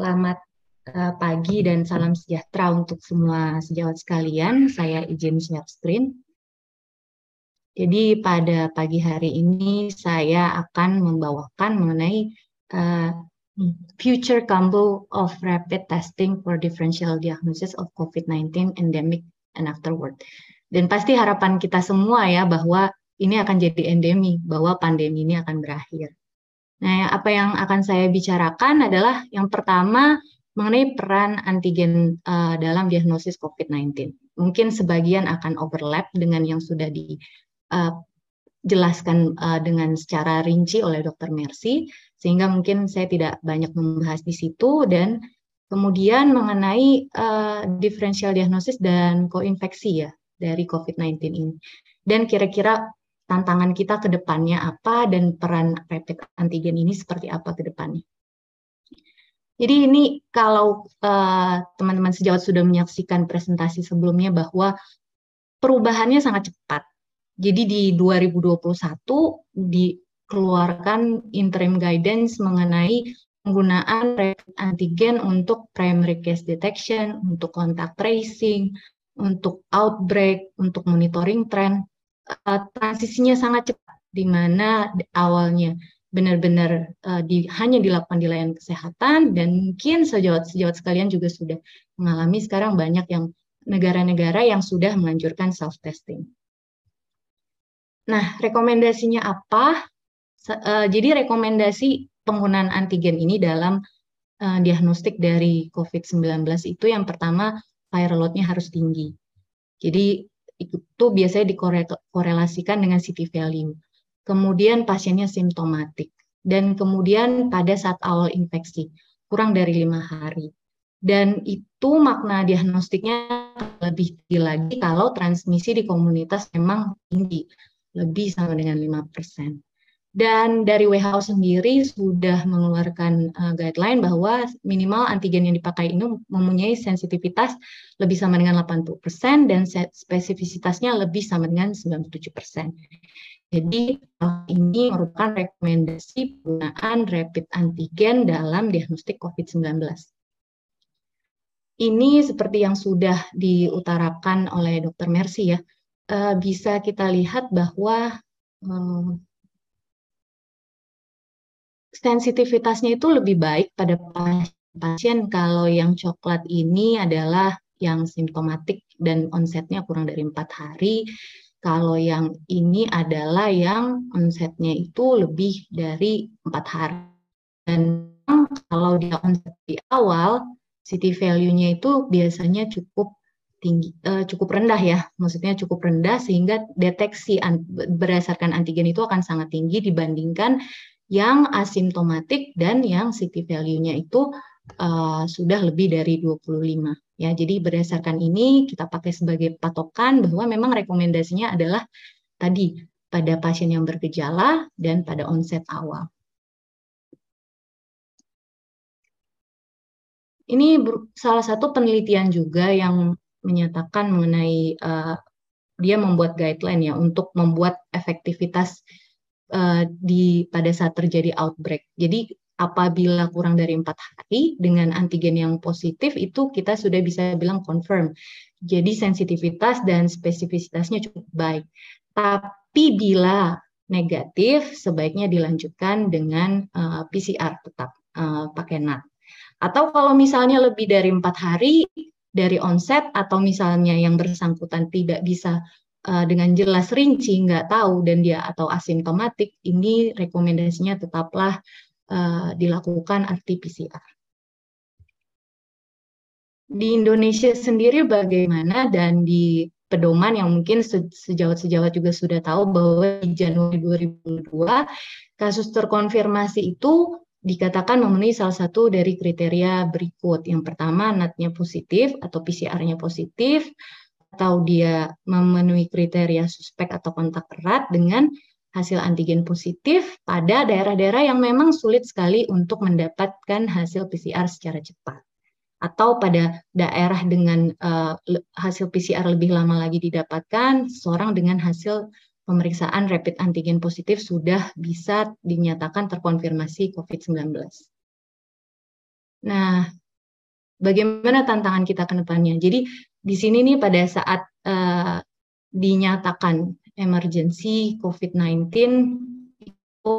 Selamat uh, pagi dan salam sejahtera untuk semua sejawat sekalian. Saya izin share screen. Jadi pada pagi hari ini saya akan membawakan mengenai uh, future combo of rapid testing for differential diagnosis of COVID-19 endemic and afterward. Dan pasti harapan kita semua ya bahwa ini akan jadi endemi, bahwa pandemi ini akan berakhir. Nah, apa yang akan saya bicarakan adalah yang pertama mengenai peran antigen uh, dalam diagnosis COVID-19. Mungkin sebagian akan overlap dengan yang sudah dijelaskan uh, uh, dengan secara rinci oleh Dr. Mercy, sehingga mungkin saya tidak banyak membahas di situ dan kemudian mengenai uh, differential diagnosis dan koinfeksi ya dari COVID-19 ini. Dan kira-kira tantangan kita ke depannya apa dan peran rapid antigen ini seperti apa ke depannya. Jadi ini kalau eh, teman-teman uh, sejawat sudah menyaksikan presentasi sebelumnya bahwa perubahannya sangat cepat. Jadi di 2021 dikeluarkan interim guidance mengenai penggunaan rapid antigen untuk primary case detection, untuk contact tracing, untuk outbreak, untuk monitoring trend uh, transisinya sangat cepat di mana awalnya benar-benar uh, di, hanya dilakukan di layanan kesehatan dan mungkin sejawat-sejawat sekalian juga sudah mengalami sekarang banyak yang negara-negara yang sudah menganjurkan self testing. Nah, rekomendasinya apa? Uh, jadi rekomendasi penggunaan antigen ini dalam uh, diagnostik dari COVID-19 itu yang pertama viral load-nya harus tinggi. Jadi itu biasanya dikorelasikan dengan city value. Kemudian pasiennya simptomatik. Dan kemudian pada saat awal infeksi, kurang dari lima hari. Dan itu makna diagnostiknya lebih tinggi lagi kalau transmisi di komunitas memang tinggi, lebih sama dengan 5%. Dan dari WHO sendiri sudah mengeluarkan uh, guideline bahwa minimal antigen yang dipakai ini mempunyai sensitivitas lebih sama dengan 80% dan spesifisitasnya lebih sama dengan 97%. Jadi ini merupakan rekomendasi penggunaan rapid antigen dalam diagnostik COVID-19. Ini seperti yang sudah diutarakan oleh Dr. Mercy ya, uh, bisa kita lihat bahwa uh, sensitivitasnya itu lebih baik pada pasien kalau yang coklat ini adalah yang simptomatik dan onsetnya kurang dari empat hari. Kalau yang ini adalah yang onsetnya itu lebih dari empat hari. Dan kalau dia onset di awal, city value-nya itu biasanya cukup tinggi, uh, cukup rendah ya, maksudnya cukup rendah sehingga deteksi an berdasarkan antigen itu akan sangat tinggi dibandingkan yang asimptomatik dan yang city value-nya itu uh, sudah lebih dari 25. Ya, jadi berdasarkan ini kita pakai sebagai patokan bahwa memang rekomendasinya adalah tadi pada pasien yang bergejala dan pada onset awal. Ini salah satu penelitian juga yang menyatakan mengenai uh, dia membuat guideline ya untuk membuat efektivitas uh, di pada saat terjadi outbreak. Jadi apabila kurang dari empat hari dengan antigen yang positif itu kita sudah bisa bilang confirm. Jadi sensitivitas dan spesifisitasnya cukup baik. Tapi bila negatif sebaiknya dilanjutkan dengan uh, eh, PCR tetap uh, pakai NAT. Atau kalau misalnya lebih dari empat hari dari onset atau misalnya yang bersangkutan tidak bisa uh, dengan jelas rinci nggak tahu dan dia atau asimptomatik, ini rekomendasinya tetaplah uh, dilakukan RT-PCR. Di Indonesia sendiri bagaimana dan di pedoman yang mungkin sejawat-sejawat juga sudah tahu bahwa di Januari 2002 kasus terkonfirmasi itu dikatakan memenuhi salah satu dari kriteria berikut. Yang pertama, NAT-nya positif atau PCR-nya positif, atau dia memenuhi kriteria suspek atau kontak erat dengan hasil antigen positif pada daerah-daerah yang memang sulit sekali untuk mendapatkan hasil PCR secara cepat atau pada daerah dengan uh, hasil PCR lebih lama lagi didapatkan, seorang dengan hasil pemeriksaan rapid antigen positif sudah bisa dinyatakan terkonfirmasi COVID-19. Nah, bagaimana tantangan kita ke depannya? Jadi di sini nih pada saat uh, dinyatakan emergency COVID-19 itu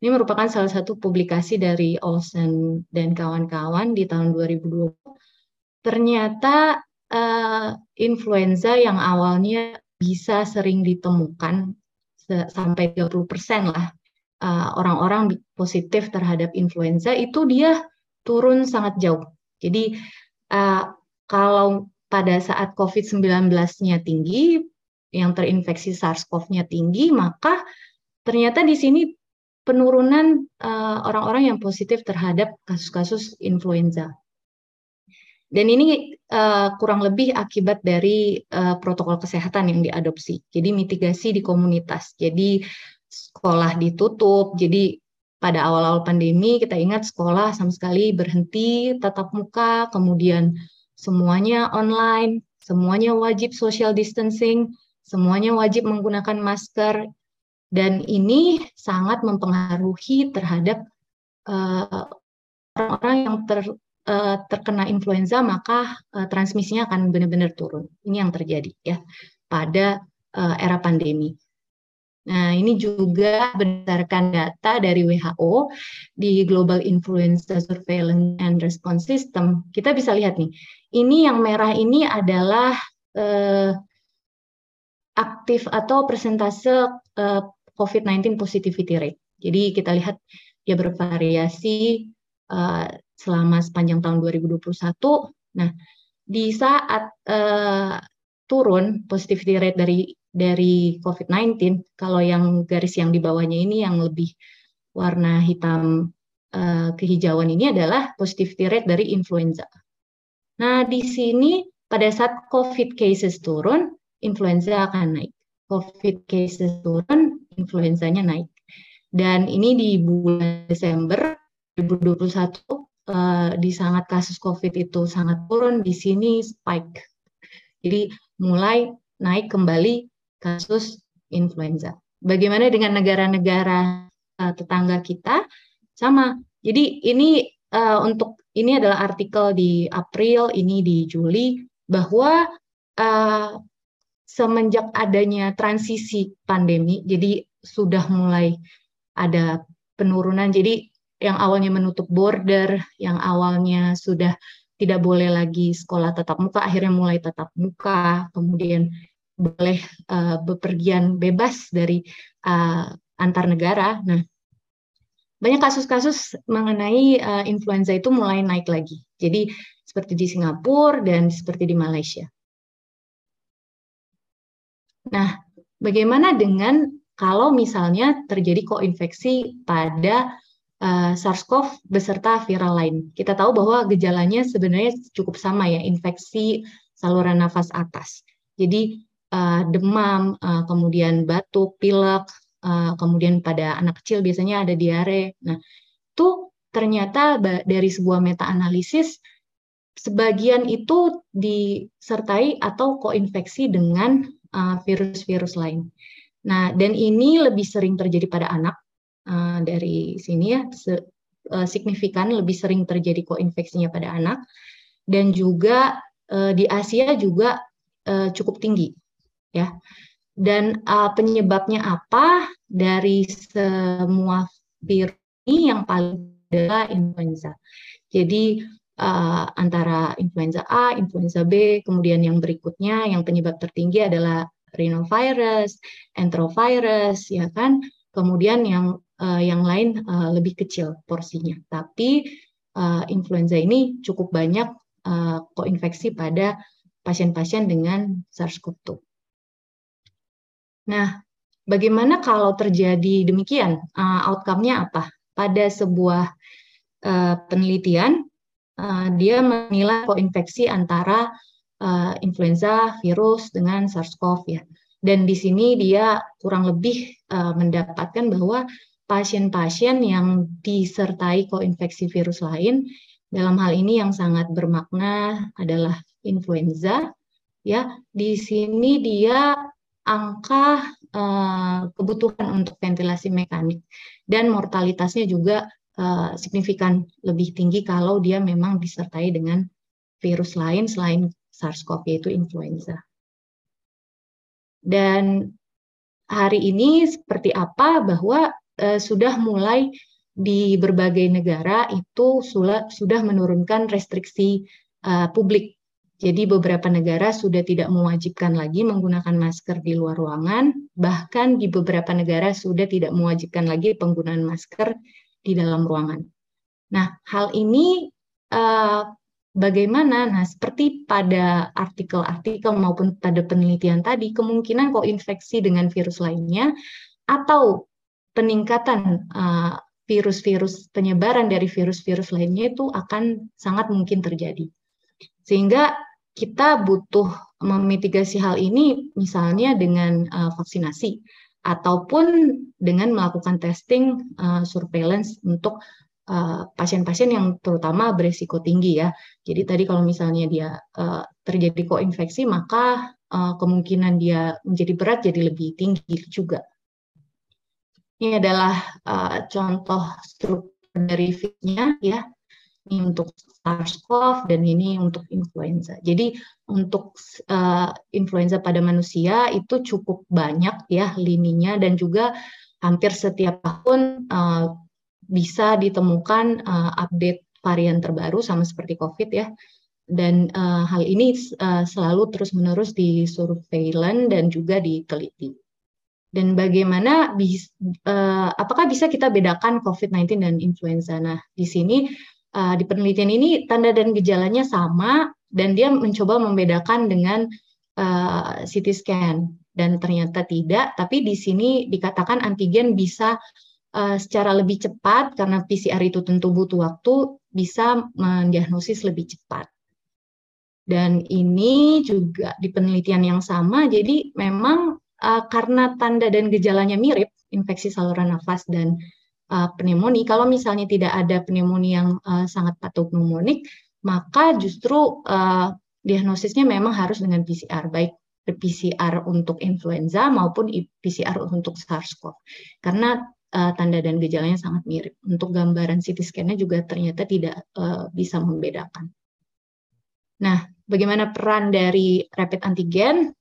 ini merupakan salah satu publikasi dari Olsen dan kawan-kawan di tahun 2020. Ternyata uh, influenza yang awalnya bisa sering ditemukan sampai 30% lah eh, orang-orang uh, positif terhadap influenza itu dia turun sangat jauh. Jadi uh, kalau pada saat COVID-19-nya tinggi, yang terinfeksi SARS-CoV-nya tinggi, maka ternyata di sini penurunan uh, orang-orang yang positif terhadap kasus-kasus influenza. Dan ini uh, kurang lebih akibat dari uh, protokol kesehatan yang diadopsi. Jadi mitigasi di komunitas. Jadi sekolah ditutup. Jadi pada awal-awal pandemi kita ingat sekolah sama sekali berhenti tatap muka, kemudian semuanya online, semuanya wajib social distancing, semuanya wajib menggunakan masker dan ini sangat mempengaruhi terhadap orang-orang uh, yang ter, uh, terkena influenza maka uh, transmisinya akan benar-benar turun. Ini yang terjadi ya pada uh, era pandemi. Nah, ini juga berdasarkan data dari WHO di Global Influenza Surveillance and Response System. Kita bisa lihat nih, ini yang merah ini adalah uh, aktif atau persentase uh, COVID-19 positivity rate. Jadi kita lihat dia bervariasi uh, selama sepanjang tahun 2021. Nah, di saat uh, turun positivity rate dari dari COVID-19, kalau yang garis yang di bawahnya ini yang lebih warna hitam uh, kehijauan ini adalah positivity rate dari influenza. Nah, di sini pada saat COVID cases turun, influenza akan naik. COVID cases turun, influenzanya naik. Dan ini di bulan Desember 2021 uh, di sangat kasus COVID itu sangat turun, di sini spike. Jadi mulai naik kembali kasus influenza. Bagaimana dengan negara-negara uh, tetangga kita? Sama. Jadi ini uh, untuk ini adalah artikel di April, ini di Juli bahwa uh, semenjak adanya transisi pandemi, jadi sudah mulai ada penurunan. Jadi yang awalnya menutup border, yang awalnya sudah tidak boleh lagi sekolah tatap muka, akhirnya mulai tatap muka, kemudian boleh uh, bepergian bebas dari uh, antar negara. Nah, banyak kasus-kasus mengenai uh, influenza itu mulai naik lagi. Jadi seperti di Singapura dan seperti di Malaysia. Nah, bagaimana dengan kalau misalnya terjadi koinfeksi pada uh, SARS-CoV beserta viral lain. Kita tahu bahwa gejalanya sebenarnya cukup sama ya, infeksi saluran nafas atas. Jadi uh, demam, uh, kemudian batuk, pilek, uh, kemudian pada anak kecil biasanya ada diare. Nah, itu ternyata dari sebuah meta-analisis sebagian itu disertai atau koinfeksi dengan virus-virus uh, lain. Nah, dan ini lebih sering terjadi pada anak uh, dari sini ya signifikan lebih sering terjadi koinfeksinya pada anak dan juga di Asia juga cukup tinggi ya. Dan uh, penyebabnya apa dari semua virus ini yang paling adalah influenza. Jadi uh, antara influenza A, influenza B, kemudian yang berikutnya yang penyebab tertinggi adalah rhinovirus, enterovirus, ya kan. Kemudian yang uh, yang lain uh, lebih kecil porsinya. Tapi uh, influenza ini cukup banyak uh, koinfeksi pada pasien-pasien dengan SARS-CoV-2. Nah, bagaimana kalau terjadi demikian? Uh, Outcome-nya apa? Pada sebuah uh, penelitian, uh, dia menilai koinfeksi antara uh, influenza virus dengan SARS-CoV ya. Dan di sini dia kurang lebih uh, mendapatkan bahwa pasien-pasien yang disertai koinfeksi virus lain dalam hal ini yang sangat bermakna adalah influenza ya di sini dia angka uh, kebutuhan untuk ventilasi mekanik dan mortalitasnya juga uh, signifikan lebih tinggi kalau dia memang disertai dengan virus lain selain SARS-CoV yaitu influenza. Dan hari ini seperti apa bahwa uh, sudah mulai di berbagai negara itu sudah, menurunkan restriksi uh, publik. Jadi beberapa negara sudah tidak mewajibkan lagi menggunakan masker di luar ruangan, bahkan di beberapa negara sudah tidak mewajibkan lagi penggunaan masker di dalam ruangan. Nah, hal ini uh, bagaimana? Nah, seperti pada artikel-artikel maupun pada penelitian tadi, kemungkinan koinfeksi dengan virus lainnya atau peningkatan uh, virus-virus penyebaran dari virus-virus lainnya itu akan sangat mungkin terjadi. Sehingga kita butuh memitigasi hal ini misalnya dengan uh, vaksinasi ataupun dengan melakukan testing uh, surveillance untuk eh, pasien-pasien uh, yang terutama berisiko tinggi ya. Jadi tadi kalau misalnya dia uh, terjadi koinfeksi maka uh, kemungkinan dia menjadi berat jadi lebih tinggi juga. Ini adalah uh, contoh struktur dari fitnya ya. Ini untuk SARS-CoV dan ini untuk influenza. Jadi untuk uh, influenza pada manusia itu cukup banyak ya lininya dan juga hampir setiap tahun uh, bisa ditemukan uh, update varian terbaru sama seperti COVID ya. Dan uh, hal ini uh, selalu terus-menerus di surveillance dan juga diteliti dan bagaimana bis, uh, apakah bisa kita bedakan COVID-19 dan influenza. Nah, di sini uh, di penelitian ini tanda dan gejalanya sama dan dia mencoba membedakan dengan uh, CT scan dan ternyata tidak, tapi di sini dikatakan antigen bisa uh, secara lebih cepat karena PCR itu tentu butuh waktu bisa mendiagnosis lebih cepat. Dan ini juga di penelitian yang sama, jadi memang uh, karena tanda dan gejalanya mirip, infeksi saluran nafas dan uh, pneumonia, kalau misalnya tidak ada pneumonia yang uh, sangat patognomonik, maka justru uh, diagnosisnya memang harus dengan PCR, baik PCR untuk influenza maupun PCR untuk SARS-CoV. Karena uh, tanda dan gejalanya sangat mirip. Untuk gambaran CT scan-nya juga ternyata tidak uh, bisa membedakan. Nah, bagaimana peran dari rapid antigen?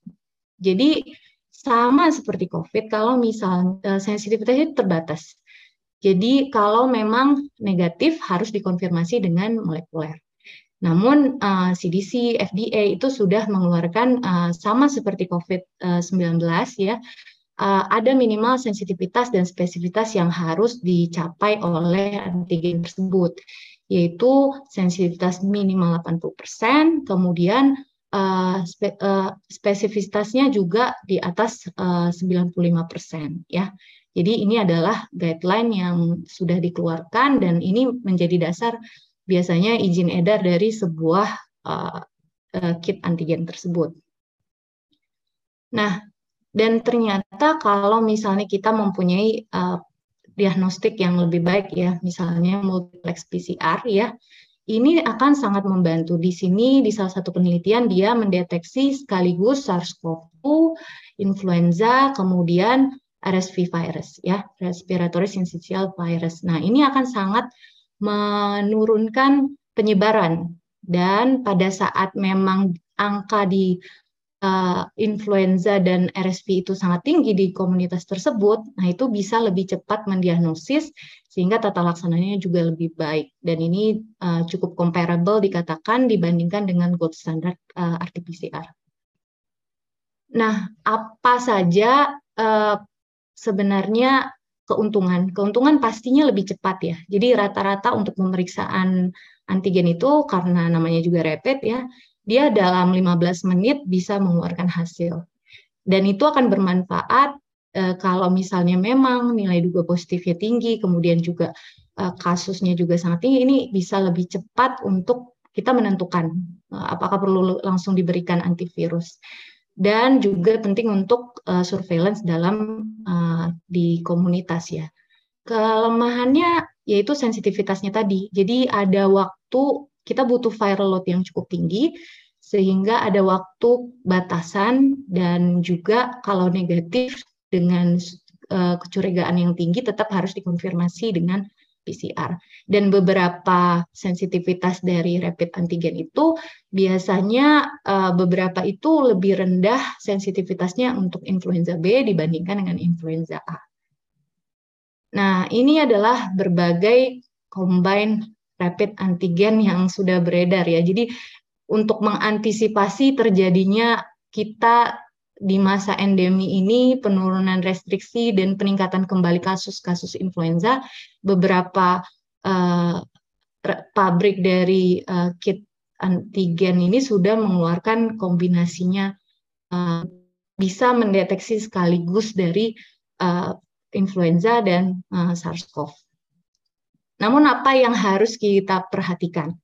Jadi sama seperti COVID, kalau misal uh, sensitivitasnya terbatas. Jadi kalau memang negatif harus dikonfirmasi dengan molekuler. Namun uh, CDC, FDA itu sudah mengeluarkan uh, sama seperti COVID-19 ya, uh, ada minimal sensitivitas dan spesifitas yang harus dicapai oleh antigen tersebut, yaitu sensitivitas minimal 80%, kemudian uh, spe, uh, spesifitasnya juga di atas uh, 95% ya. Jadi ini adalah guideline yang sudah dikeluarkan dan ini menjadi dasar biasanya izin edar dari sebuah uh, uh, kit antigen tersebut. Nah, dan ternyata kalau misalnya kita mempunyai uh, diagnostik yang lebih baik ya, misalnya multiplex PCR ya, ini akan sangat membantu. Di sini di salah satu penelitian dia mendeteksi sekaligus SARS-CoV-2, influenza, kemudian RSV virus ya, respiratory syncytial virus. Nah, ini akan sangat menurunkan penyebaran dan pada saat memang angka di uh, influenza dan RSV itu sangat tinggi di komunitas tersebut, nah itu bisa lebih cepat mendiagnosis sehingga tata laksananya juga lebih baik dan ini uh, cukup comparable dikatakan dibandingkan dengan gold standard uh, RT-PCR. Nah, apa saja uh, sebenarnya keuntungan? Keuntungan pastinya lebih cepat ya. Jadi rata-rata untuk pemeriksaan antigen itu karena namanya juga rapid ya, dia dalam 15 menit bisa mengeluarkan hasil. Dan itu akan bermanfaat Eh, kalau misalnya memang nilai duga positifnya tinggi, kemudian juga uh, kasusnya juga sangat tinggi, ini bisa lebih cepat untuk kita menentukan uh, apakah perlu langsung diberikan antivirus. Dan juga penting untuk uh, surveillance dalam uh, di komunitas ya. Kelemahannya yaitu sensitivitasnya tadi. Jadi ada waktu kita butuh viral load yang cukup tinggi sehingga ada waktu batasan dan juga kalau negatif dengan uh, kecurigaan yang tinggi tetap harus dikonfirmasi dengan PCR. Dan beberapa sensitivitas dari rapid antigen itu biasanya uh, beberapa itu lebih rendah sensitivitasnya untuk influenza B dibandingkan dengan influenza A. Nah, ini adalah berbagai combine rapid antigen yang sudah beredar ya. Jadi untuk mengantisipasi terjadinya kita di masa endemi ini penurunan restriksi dan peningkatan kembali kasus-kasus influenza beberapa uh, pabrik dari uh, kit antigen ini sudah mengeluarkan kombinasinya uh, bisa mendeteksi sekaligus dari uh, influenza dan uh, SARS-CoV. Namun apa yang harus kita perhatikan?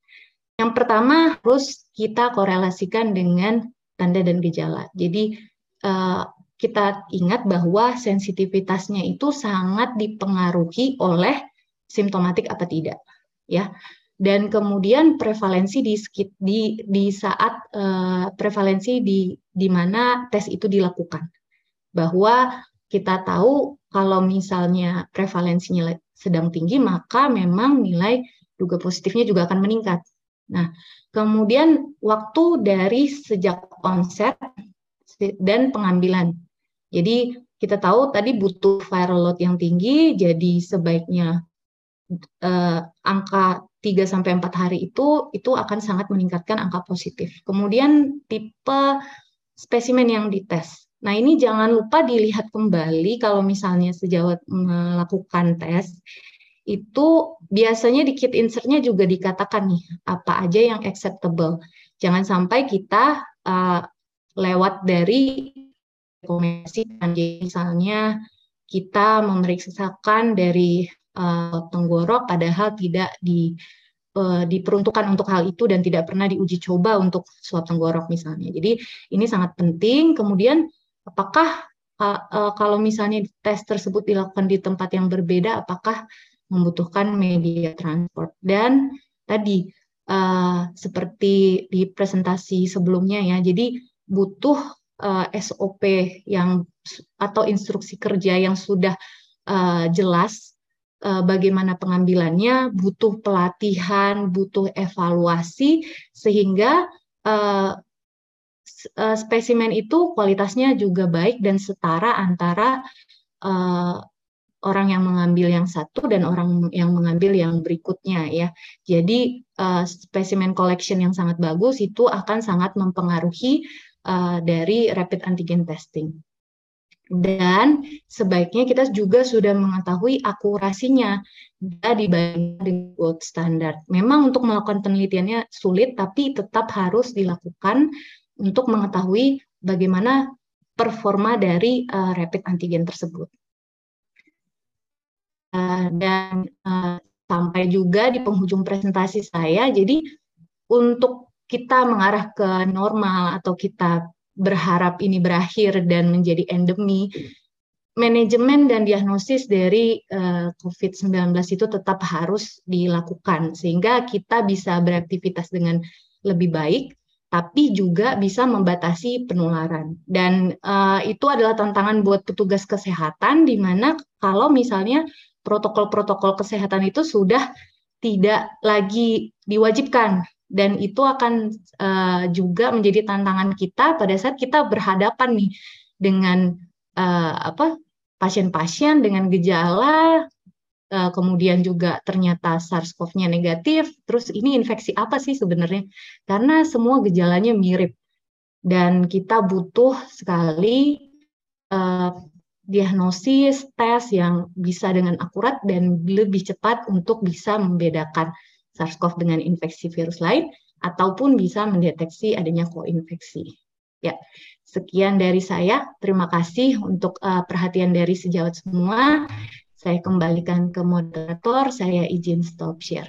Yang pertama harus kita korelasikan dengan tanda dan gejala. Jadi Eh, kita ingat bahwa sensitivitasnya itu sangat dipengaruhi oleh simptomatik apa tidak, ya. Dan kemudian prevalensi di di di saat uh, prevalensi di di mana tes itu dilakukan. Bahwa kita tahu kalau misalnya prevalensinya sedang tinggi, maka memang nilai duga positifnya juga akan meningkat. Nah, kemudian waktu dari sejak onset dan pengambilan. Jadi kita tahu tadi butuh viral load yang tinggi, jadi sebaiknya eh, angka 3 sampai 4 hari itu itu akan sangat meningkatkan angka positif. Kemudian tipe spesimen yang dites. Nah, ini jangan lupa dilihat kembali kalau misalnya sejauh melakukan tes itu biasanya di kit insertnya juga dikatakan nih apa aja yang acceptable. Jangan sampai kita uh, lewat dari rekomendasi jadi misalnya kita memeriksakan dari uh, tenggorok padahal tidak di uh, diperuntukkan untuk hal itu dan tidak pernah diuji coba untuk swab tenggorok misalnya. Jadi ini sangat penting. Kemudian apakah uh, uh, kalau misalnya tes tersebut dilakukan di tempat yang berbeda apakah membutuhkan media transport dan tadi uh, seperti di presentasi sebelumnya ya. Jadi butuh uh, eh, SOP yang atau instruksi kerja yang sudah uh, jelas uh, bagaimana pengambilannya, butuh pelatihan, butuh evaluasi sehingga uh, spesimen itu kualitasnya juga baik dan setara antara uh, orang yang mengambil yang satu dan orang yang mengambil yang berikutnya ya. Jadi uh, spesimen collection yang sangat bagus itu akan sangat mempengaruhi uh, dari rapid antigen testing. Dan sebaiknya kita juga sudah mengetahui akurasinya dibandingkan dengan gold standard. Memang untuk melakukan penelitiannya sulit, tapi tetap harus dilakukan untuk mengetahui bagaimana performa dari uh, rapid antigen tersebut. Uh, dan uh, sampai juga di penghujung presentasi saya, jadi untuk kita mengarah ke normal atau kita berharap ini berakhir dan menjadi endemi, manajemen dan diagnosis dari eh, COVID-19 itu tetap harus dilakukan sehingga kita bisa beraktivitas dengan lebih baik tapi juga bisa membatasi penularan. Dan uh, itu adalah tantangan buat petugas kesehatan di mana kalau misalnya protokol-protokol kesehatan itu sudah tidak lagi diwajibkan dan itu akan uh, juga menjadi tantangan kita pada saat kita berhadapan nih dengan uh, apa pasien-pasien dengan gejala uh, kemudian juga ternyata SARS-CoV-nya negatif terus ini infeksi apa sih sebenarnya? Karena semua gejalanya mirip. Dan kita butuh sekali uh, diagnosis tes yang bisa dengan akurat dan lebih cepat untuk bisa membedakan SARS-CoV dengan infeksi virus lain ataupun bisa mendeteksi adanya koinfeksi. Ya, sekian dari saya. Terima kasih untuk uh, perhatian dari sejawat semua. Saya kembalikan ke moderator. Saya izin stop share.